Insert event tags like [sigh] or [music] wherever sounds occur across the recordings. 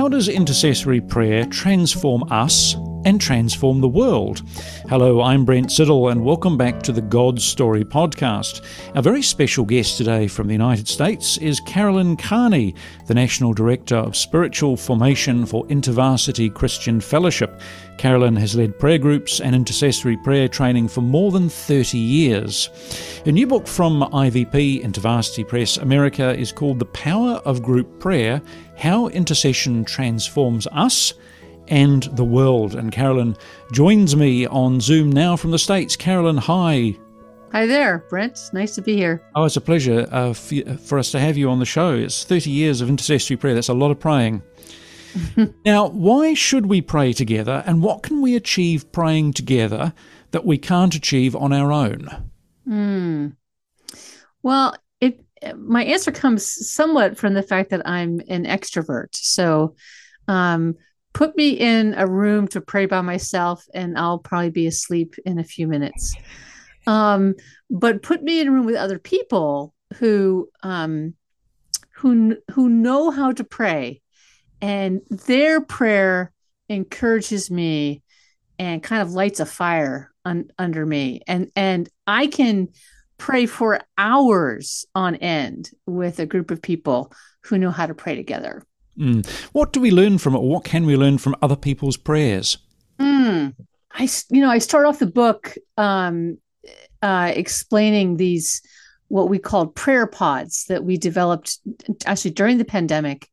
How does intercessory prayer transform us and transform the world? Hello, I'm Brent Siddle, and welcome back to the God Story podcast. Our very special guest today from the United States is Carolyn Carney, the National Director of Spiritual Formation for InterVarsity Christian Fellowship. Carolyn has led prayer groups and intercessory prayer training for more than 30 years. A new book from IVP, InterVarsity Press America, is called The Power of Group Prayer how intercession transforms us and the world. And Carolyn joins me on Zoom now from the States. Carolyn, hi. Hi there, Brent. Nice to be here. Oh, it's a pleasure uh, for us to have you on the show. It's 30 years of intercessory prayer. That's a lot of praying. [laughs] now, why should we pray together, and what can we achieve praying together that we can't achieve on our own? Mm. Well, my answer comes somewhat from the fact that I'm an extrovert. So, um, put me in a room to pray by myself, and I'll probably be asleep in a few minutes. Um, but put me in a room with other people who um, who who know how to pray, and their prayer encourages me and kind of lights a fire un- under me, and and I can pray for hours on end with a group of people who know how to pray together. Mm. What do we learn from it? What can we learn from other people's prayers? Mm. I, you know, I start off the book um, uh, explaining these what we called prayer pods that we developed actually during the pandemic,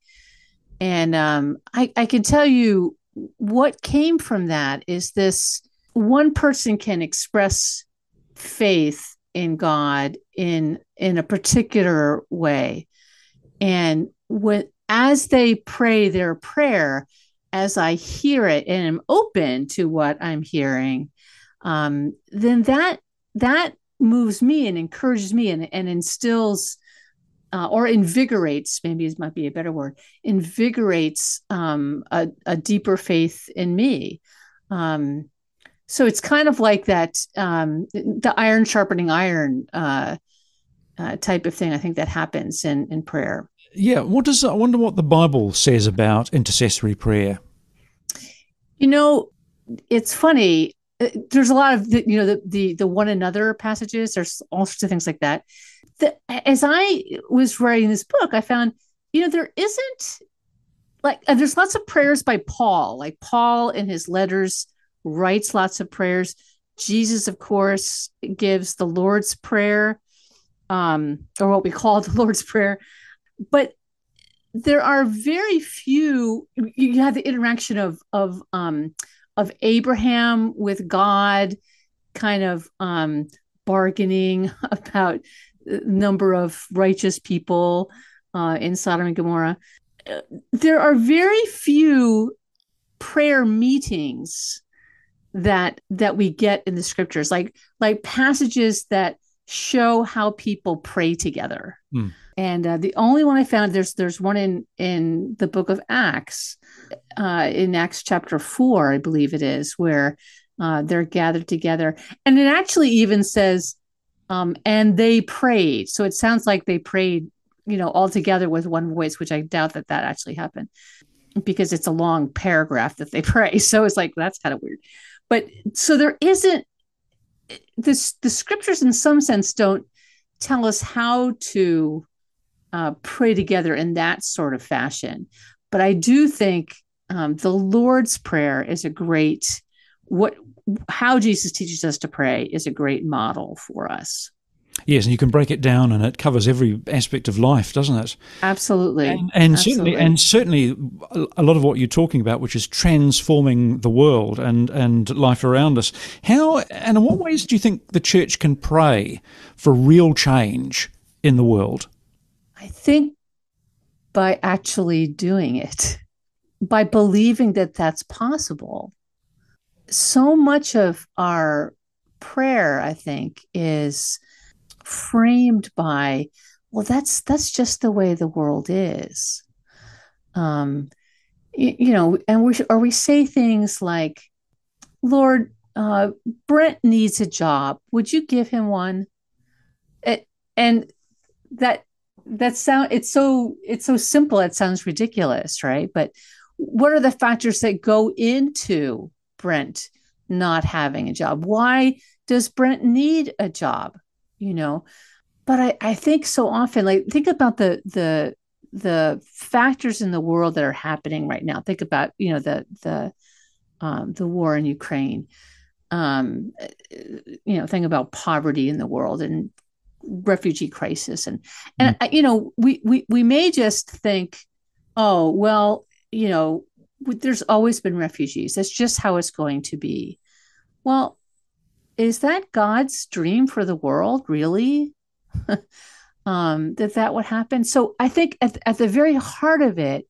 and um, I, I can tell you what came from that is this: one person can express faith in God in in a particular way. And when as they pray their prayer, as I hear it and am open to what I'm hearing, um, then that that moves me and encourages me and, and instills uh, or invigorates maybe it might be a better word invigorates um, a, a, deeper faith in me. Um, so it's kind of like that um, the iron sharpening iron uh, uh, type of thing i think that happens in in prayer yeah what does i wonder what the bible says about intercessory prayer you know it's funny uh, there's a lot of the, you know the, the the one another passages there's all sorts of things like that the, as i was writing this book i found you know there isn't like there's lots of prayers by paul like paul in his letters writes lots of prayers. Jesus, of course, gives the Lord's Prayer, um, or what we call [laughs] the Lord's Prayer. But there are very few. You have the interaction of of um, of Abraham with God, kind of um, bargaining [laughs] about number of righteous people uh, in Sodom and Gomorrah. Uh, there are very few prayer meetings that that we get in the scriptures like like passages that show how people pray together mm. And uh, the only one i found there's there's one in in the book of acts uh, in acts chapter 4 i believe it is where uh, they're gathered together. And it actually even says um, and they prayed. So it sounds like they prayed you know all together with one voice which i doubt that that actually happened because it's a long paragraph that they [laughs] pray. So it's like that's kind of weird. But so there isn't this the scriptures in some sense don't tell us how to uh, pray together in that sort of fashion but i do think um, the lord's prayer is a great what how jesus teaches us to pray is a great model for us Yes, and you can break it down, and it covers every aspect of life, doesn't it? Absolutely, and, and Absolutely. certainly, and certainly, a lot of what you're talking about, which is transforming the world and and life around us. How and in what ways do you think the church can pray for real change in the world? I think by actually doing it, by believing that that's possible. So much of our prayer, I think, is framed by well that's that's just the way the world is um you, you know and we or we say things like lord uh brent needs a job would you give him one it, and that that sound it's so it's so simple it sounds ridiculous right but what are the factors that go into Brent not having a job? Why does Brent need a job? You know, but I, I think so often, like think about the the the factors in the world that are happening right now. Think about, you know, the the um, the war in Ukraine. Um, you know, think about poverty in the world and refugee crisis, and and mm. you know, we we we may just think, oh well, you know, there's always been refugees. That's just how it's going to be. Well, is that God's dream for the world, really? [laughs] um, that that would happen. So I think at, at the very heart of it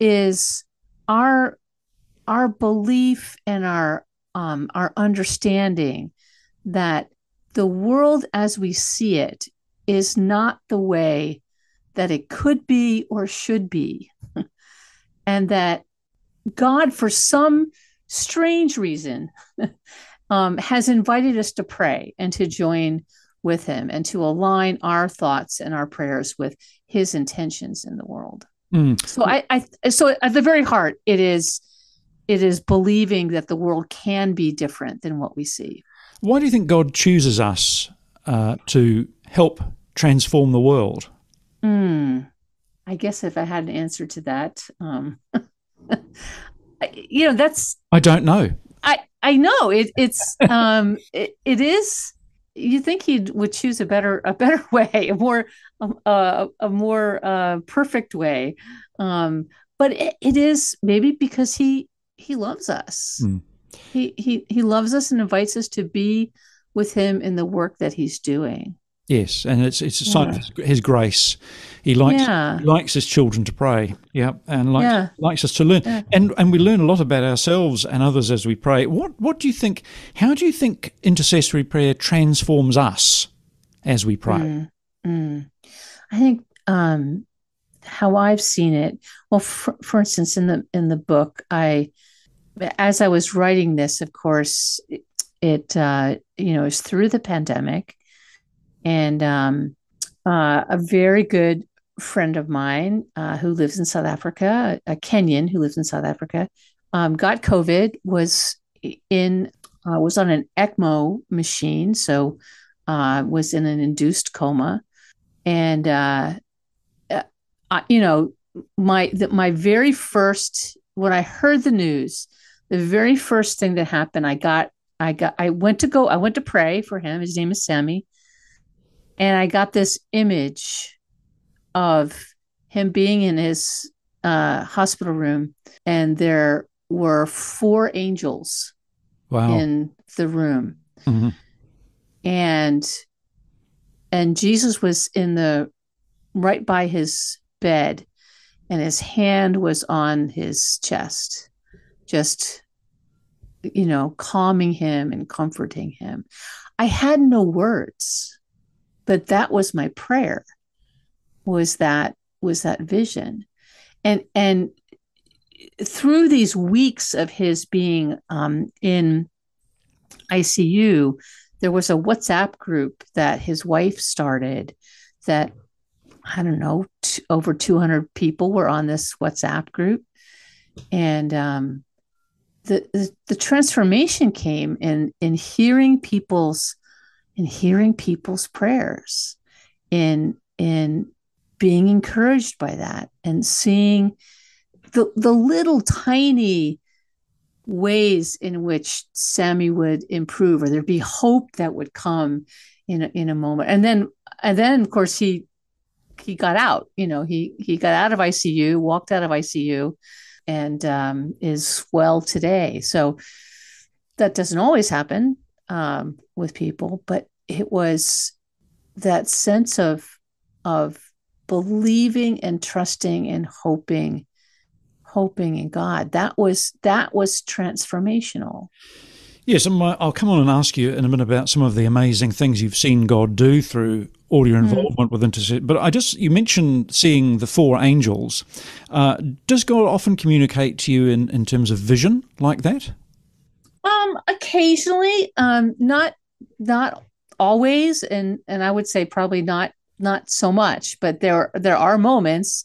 is our our belief and our um, our understanding that the world as we see it is not the way that it could be or should be [laughs] and that God, for some strange reason, [laughs] um, has invited us to pray and to join with Him and to align our thoughts and our prayers with His intentions in the world. Mm. So, I, I, so at the very heart, it is, it is believing that the world can be different than what we see. Why do you think God chooses us uh, to help transform the world? Mm. I guess if I had an answer to that, um, [laughs] you know, that's I don't know. I I know it, it's um [laughs] it, it is. You think he would choose a better a better [laughs] way, a more um, uh, a more uh, perfect way, um, but it, it is maybe because he he loves us. Mm. He he he loves us and invites us to be with him in the work that he's doing. Yes, and it's it's a sign yeah. of his grace. He likes yeah. he likes his children to pray. Yeah, and likes yeah. likes us to learn. And and we learn a lot about ourselves and others as we pray. What what do you think? How do you think intercessory prayer transforms us as we pray? Mm, mm. I think um, how I've seen it. Well, for, for instance, in the in the book, I as I was writing this, of course, it, uh, you know is through the pandemic. And um, uh, a very good friend of mine uh, who lives in South Africa, a Kenyan who lives in South Africa, um, got COVID, was in uh, was on an ECMO machine, so uh, was in an induced coma, and uh, you know my the, my very first when I heard the news, the very first thing that happened, I got I got I went to go I went to pray for him. His name is Sammy and I got this image of him being in his uh, hospital room, and there were four angels wow. in the room, mm-hmm. and and Jesus was in the right by his bed, and his hand was on his chest, just you know, calming him and comforting him. I had no words but that was my prayer was that was that vision and and through these weeks of his being um, in icu there was a whatsapp group that his wife started that i don't know t- over 200 people were on this whatsapp group and um, the, the, transformation came in in hearing people's in hearing people's prayers, in in being encouraged by that and seeing the the little tiny ways in which Sammy would improve or there'd be hope that would come in a, in a moment. And then and then of course he he got out, you know, he he got out of ICU, walked out of ICU and um, is well today. So that doesn't always happen um, with people, but it was that sense of of believing and trusting and hoping hoping in god that was that was transformational yes and i'll come on and ask you in a minute about some of the amazing things you've seen god do through all your mm-hmm. involvement mm. with intercession but i just you mentioned seeing the four angels uh, does god often communicate to you in, in terms of vision like that um, occasionally, um, not not always, and and I would say probably not not so much, but there there are moments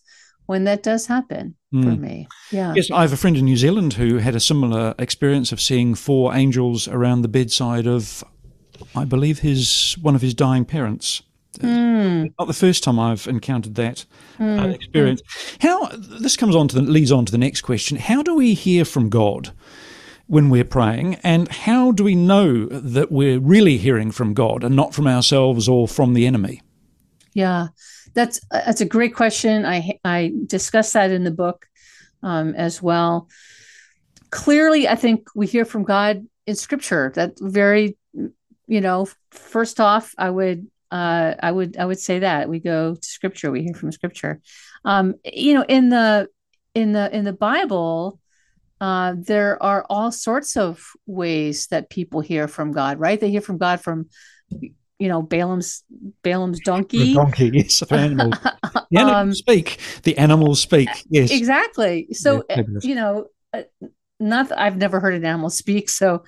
when that does happen mm. for me. Yeah. Yes, I have a friend in New Zealand who had a similar experience of seeing four angels around the bedside of, I believe, his one of his dying parents. Mm. Not the first time I've encountered that mm. uh, experience. How this comes on to the, leads on to the next question: How do we hear from God when we're praying, and how do we know that we're really hearing from God and not from ourselves or from the enemy? Yeah, that's that's a great question. I I discuss that in the book um, as well. Clearly, I think we hear from God in Scripture. That very, you know, first off, I would uh, I would I would say that we go to Scripture. We hear from Scripture. Um, you know, in the in the in the Bible, uh, there are all sorts of ways that people hear from God. Right? They hear from God from you know Balaam's Balaam's donkey. The donkey, yes, the animals. [laughs] The animals um, speak. The animals speak. Yes, exactly. So yeah, you know, uh, not that I've never heard an animal speak, so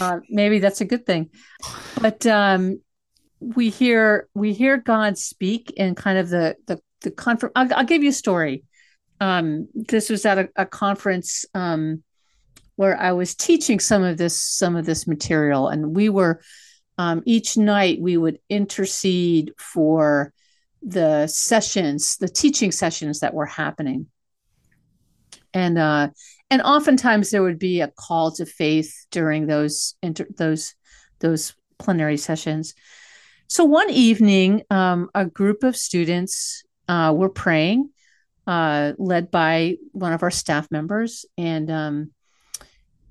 uh, maybe that's a good thing. But um, we hear we hear God speak in kind of the the the conference. I'll, I'll, give you a story. Um, this was at a, a conference um, where I was teaching some of this some of this material, and we were um, each night we would intercede for the sessions, the teaching sessions that were happening. And uh, and oftentimes there would be a call to faith during those inter- those those plenary sessions. So one evening, um, a group of students uh, were praying, uh, led by one of our staff members, and um,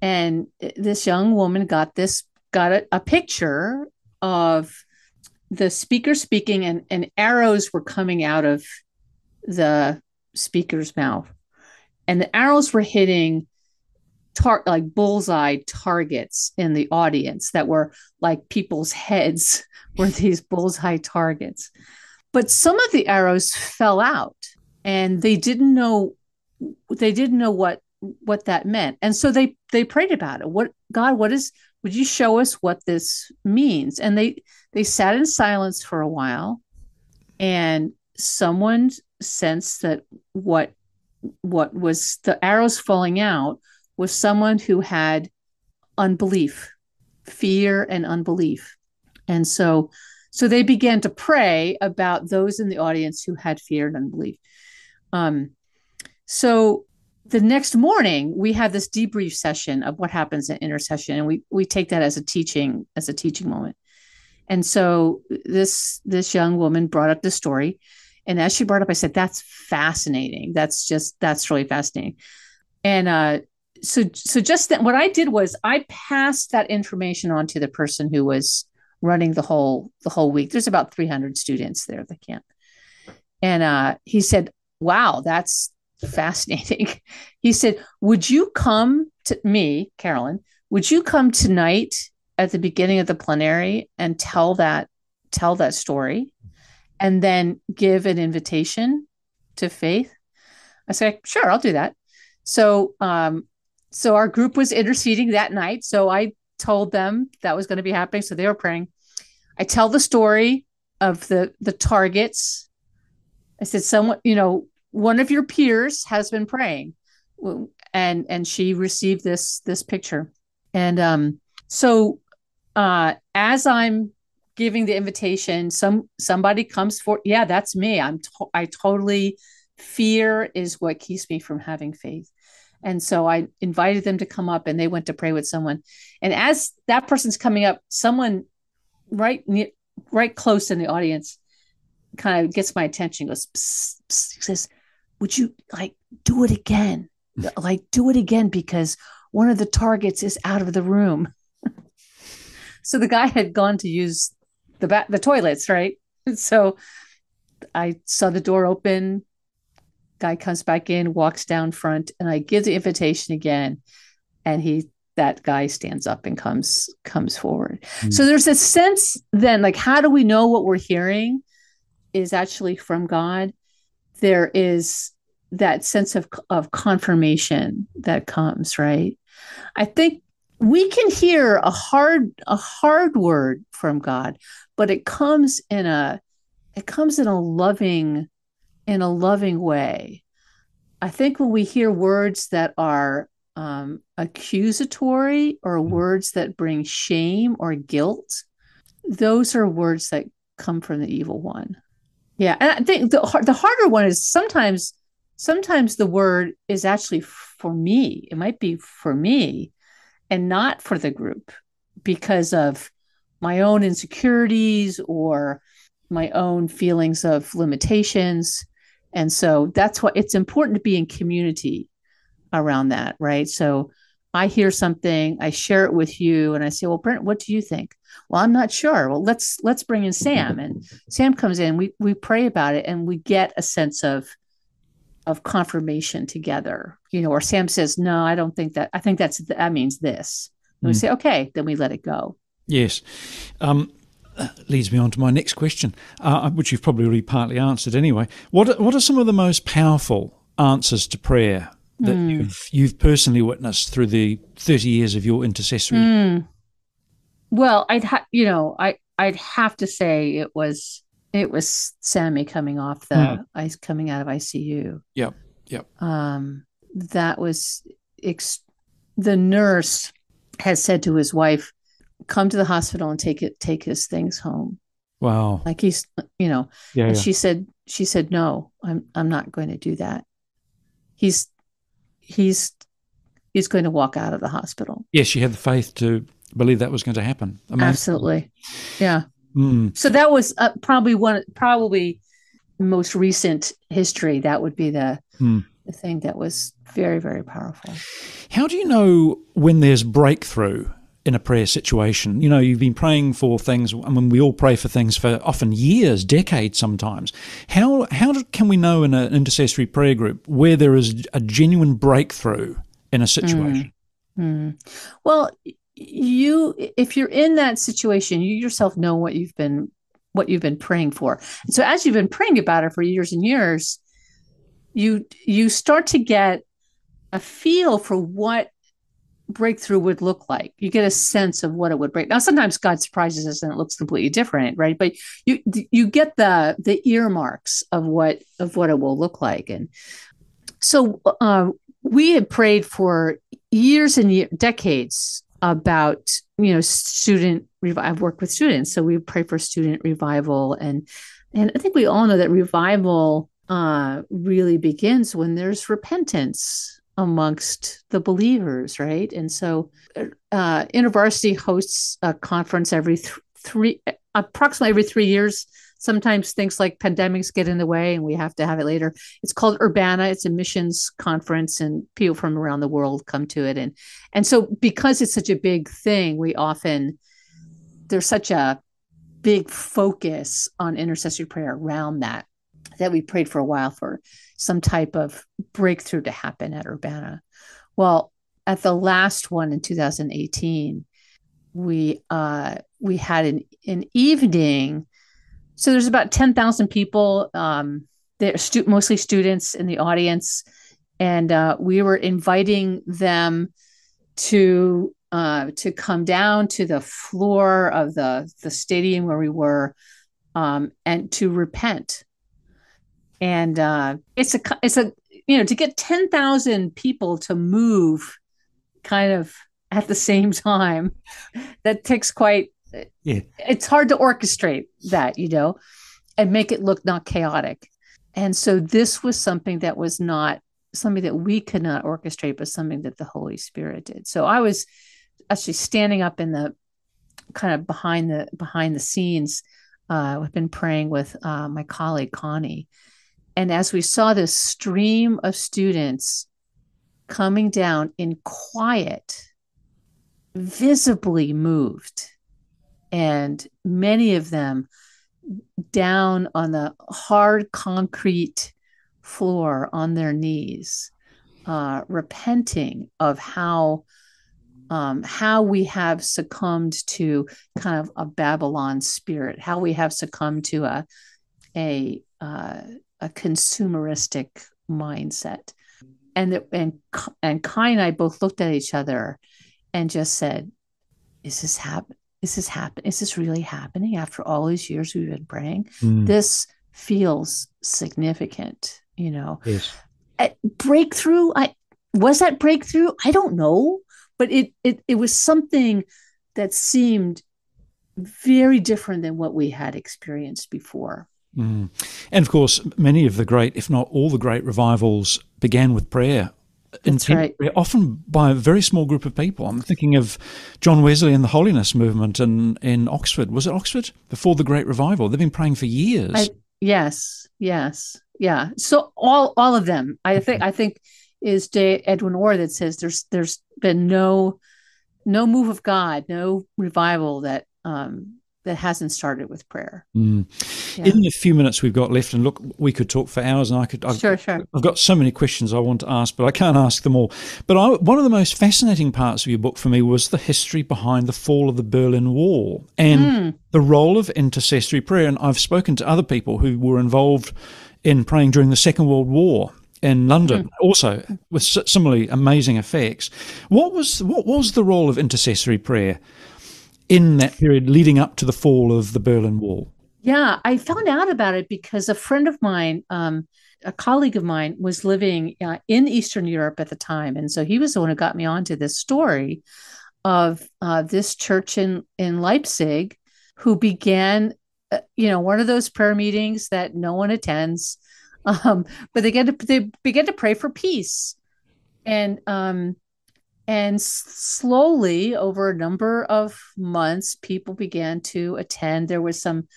and this young woman got this got a, a picture of the speaker speaking and, and arrows were coming out of the speaker's mouth. And the arrows were hitting tar- like bullseye targets in the audience that were like people's heads [laughs] were these bullseye targets. But some of the arrows fell out and they didn't know they didn't know what what that meant. And so they they prayed about it. What god what is would you show us what this means? And they they sat in silence for a while and someone sensed that what what was the arrows falling out was someone who had unbelief fear and unbelief. And so so they began to pray about those in the audience who had fear and unbelief. Um so the next morning we have this debrief session of what happens in intercession and we we take that as a teaching as a teaching moment. And so this this young woman brought up the story and as she brought up i said that's fascinating. That's just that's really fascinating. And uh so so just then what i did was i passed that information on to the person who was running the whole the whole week. There's about 300 students there at the camp. And uh he said wow that's fascinating. [laughs] He said, Would you come to me, Carolyn? Would you come tonight at the beginning of the plenary and tell that tell that story and then give an invitation to faith? I said, Sure, I'll do that. So um, so our group was interceding that night. So I told them that was going to be happening. So they were praying. I tell the story of the the targets. I said, someone, you know, one of your peers has been praying. And and she received this this picture. And um so uh as i'm giving the invitation some somebody comes for yeah that's me. I'm to- i totally fear is what keeps me from having faith. And so i invited them to come up and they went to pray with someone. And as that person's coming up someone right near right close in the audience kind of gets my attention goes psst, psst, says would you like do it again? [laughs] like do it again because one of the targets is out of the room. [laughs] so the guy had gone to use the ba- the toilets, right? [laughs] So I saw the door open. Guy comes back in, walks down front, and I give the invitation again. And he that guy stands up and comes comes forward. Mm. So there's a sense then, like, how do we know what we're hearing is actually from God? There is that sense of, of confirmation that comes, right? I think we can hear a hard a hard word from God, but it comes in a it comes in a loving in a loving way. I think when we hear words that are um, accusatory or mm. words that bring shame or guilt, those are words that come from the evil one. Yeah, and I think the the harder one is sometimes sometimes the word is actually for me. It might be for me and not for the group because of my own insecurities or my own feelings of limitations. And so that's why it's important to be in community around that, right? So I hear something, I share it with you, and I say, "Well, Brent, what do you think?" Well, I'm not sure. Well, let's let's bring in Sam, and Sam comes in. We we pray about it, and we get a sense of of confirmation together. You know, or Sam says, "No, I don't think that. I think that's that means this." And mm. we hmm. say, "Okay," then we let it go. Yes. Um, leads me on to my next question, uh, which you've probably already partly answered anyway. What what are some of the most powerful answers to prayer that mm. you've you've personally witnessed through the thirty years of your intercessory? Mm. Well, I'd ha- you know I I'd have to say it was it was Sammy coming off the mm. ice coming out of ICU. Yep, yep. Um, that was ex- the nurse has said to his wife, "Come to the hospital and take it take his things home." Wow. Like he's, you know, yeah, and yeah. she said, she said, no, I'm, I'm not going to do that. He's he's he's going to walk out of the hospital. Yes, she had the faith to believe that was going to happen. Amazing. Absolutely, yeah. Mm. So that was uh, probably one, probably most recent history. That would be the mm. the thing that was very very powerful. How do you know when there's breakthrough? In a prayer situation. You know, you've been praying for things. I mean, we all pray for things for often years, decades, sometimes. How how can we know in an intercessory prayer group where there is a genuine breakthrough in a situation? Mm. Mm. Well, you if you're in that situation, you yourself know what you've been what you've been praying for. And so as you've been praying about it for years and years, you you start to get a feel for what breakthrough would look like. You get a sense of what it would break. Now, sometimes God surprises us and it looks completely different, right? But you you get the the earmarks of what of what it will look like. And so uh, we had prayed for years and years, decades about you know student. revival. I've worked with students, so we pray for student revival, and and I think we all know that revival uh, really begins when there's repentance amongst the believers, right? And so, uh, InterVarsity hosts a conference every th- three, approximately every three years. Sometimes things like pandemics get in the way, and we have to have it later. It's called Urbana. It's a missions conference, and people from around the world come to it. and And so, because it's such a big thing, we often there's such a big focus on intercessory prayer around that that we prayed for a while for some type of breakthrough to happen at Urbana. Well, at the last one in 2018, we uh, we had an an evening. So there's about 10,000 people. Um, they're stu- mostly students in the audience, and uh, we were inviting them to uh, to come down to the floor of the the stadium where we were um, and to repent and uh, it's a it's a you know to get ten thousand people to move, kind of at the same time, that takes quite. Yeah. It's hard to orchestrate that, you know, and make it look not chaotic. And so this was something that was not something that we could not orchestrate, but something that the Holy Spirit did. So I was actually standing up in the kind of behind the behind the scenes. Uh, I've been praying with uh, my colleague Connie, and as we saw this stream of students coming down in quiet, visibly moved, and many of them down on the hard concrete floor on their knees, uh, repenting of how um, how we have succumbed to kind of a Babylon spirit, how we have succumbed to a a uh, a consumeristic mindset. And the, and and Kai and I both looked at each other and just said, "Is this happen? Is this happen? Is this really happening after all these years we've been praying? Mm. This feels significant, you know." Yes. breakthrough. I was that breakthrough. I don't know, but it it it was something that seemed very different than what we had experienced before. Mm. And of course, many of the great, if not all the great revivals, began with prayer. That's right. Often by a very small group of people. I'm thinking of John Wesley and the Holiness Movement in, in Oxford. Was it Oxford? Before the Great Revival. They've been praying for years. I, yes, yes, yeah. So all all of them. I think I think is J. Edwin Orr that says there's there's been no no move of God, no revival that um, that hasn't started with prayer. Mm. Yeah. In the few minutes we've got left, and look, we could talk for hours, and I could. I've, sure, sure. I've got so many questions I want to ask, but I can't ask them all. But I, one of the most fascinating parts of your book for me was the history behind the fall of the Berlin Wall and mm. the role of intercessory prayer. And I've spoken to other people who were involved in praying during the Second World War in London, mm. also with similarly amazing effects. What was what was the role of intercessory prayer? In that period leading up to the fall of the Berlin Wall? Yeah, I found out about it because a friend of mine, um, a colleague of mine, was living uh, in Eastern Europe at the time, and so he was the one who got me onto this story of uh, this church in in Leipzig who began, uh, you know, one of those prayer meetings that no one attends, [laughs] um, but they get to they begin to pray for peace, and um, and slowly, over a number of months, people began to attend. There was some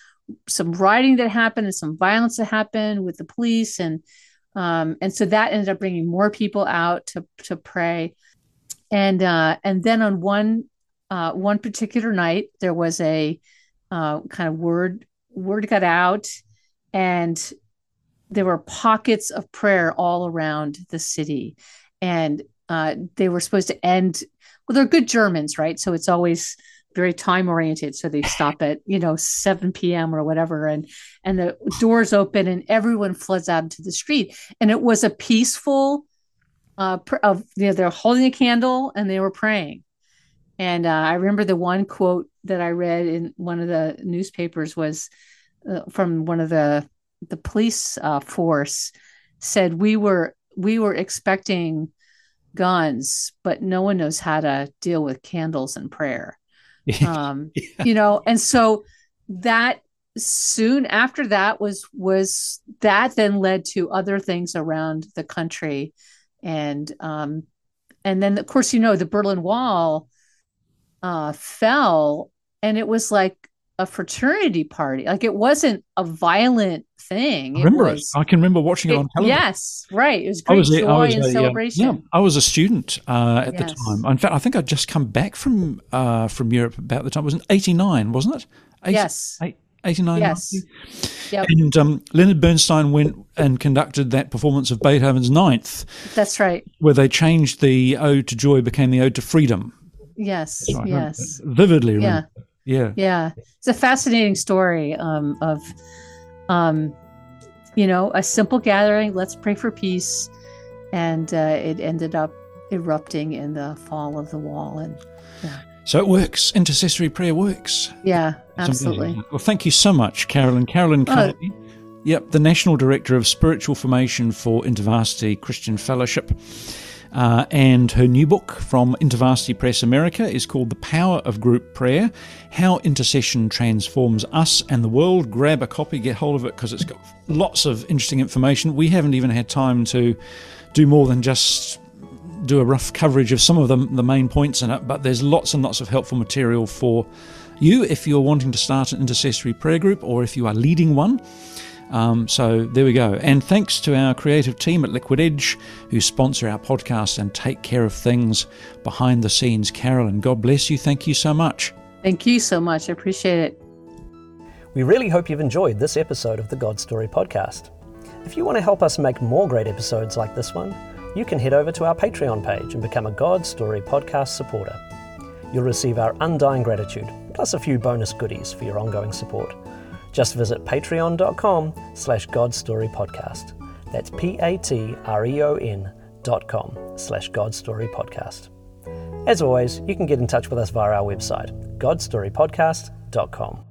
some rioting that happened and some violence that happened with the police, and um, and so that ended up bringing more people out to to pray. And uh, and then on one uh, one particular night, there was a uh, kind of word word got out, and there were pockets of prayer all around the city, and uh, they were supposed to end. Well, they're good Germans, right? So it's always very time oriented. So they stop at you know 7 p.m. or whatever, and and the doors open and everyone floods out into the street. And it was a peaceful. Uh, of you know, they're holding a candle and they were praying. And uh, I remember the one quote that I read in one of the newspapers was uh, from one of the the police uh, force said we were we were expecting guns, but no one knows how to deal with candles and prayer. [laughs] Um, yeah. You know, and so that soon after that was was that then led to other things around the country and um and then of course you know the berlin wall uh fell and it was like a fraternity party like it wasn't a violent thing. I remember it, was, it. I can remember watching it, it, on television. Yes, right. It was great was, joy was, and celebration. Yeah, I was a student uh, at yes. the time. In fact, I think I'd just come back from uh, from Europe about the time. It was in '89, wasn't it? 80, yes. 89. Yes. Yep. And um, Leonard Bernstein went and conducted that performance of Beethoven's Ninth. That's right. Where they changed the Ode to Joy became the Ode to Freedom. Yes. Right. Yes. Vividly remember. Yeah. Yeah. Yeah. It's a fascinating story um, of um, you know, a simple gathering, let's pray for peace. And uh, it ended up erupting in the fall of the wall. And yeah. So it works. Intercessory prayer works. Yeah, absolutely. Well, thank you so much, Carolyn. Carolyn uh, Yep, the National Director of Spiritual Formation for InterVarsity Christian Fellowship. Uh, and her new book from InterVarsity Press America is called The Power of Group Prayer How Intercession Transforms Us and the World. Grab a copy, get hold of it because it's got lots of interesting information. We haven't even had time to do more than just do a rough coverage of some of the, the main points in it, but there's lots and lots of helpful material for you if you're wanting to start an intercessory prayer group or if you are leading one. Um, so there we go. And thanks to our creative team at Liquid Edge who sponsor our podcast and take care of things behind the scenes. Carolyn, God bless you. Thank you so much. Thank you so much. I appreciate it. We really hope you've enjoyed this episode of the God Story podcast. If you want to help us make more great episodes like this one, you can head over to our Patreon page and become a God Story podcast supporter. You'll receive our undying gratitude, plus a few bonus goodies for your ongoing support. Just visit patreon.com slash godstorypodcast. That's P-A-T-R-E-O-N dot com slash godstorypodcast. As always, you can get in touch with us via our website, godstorypodcast.com.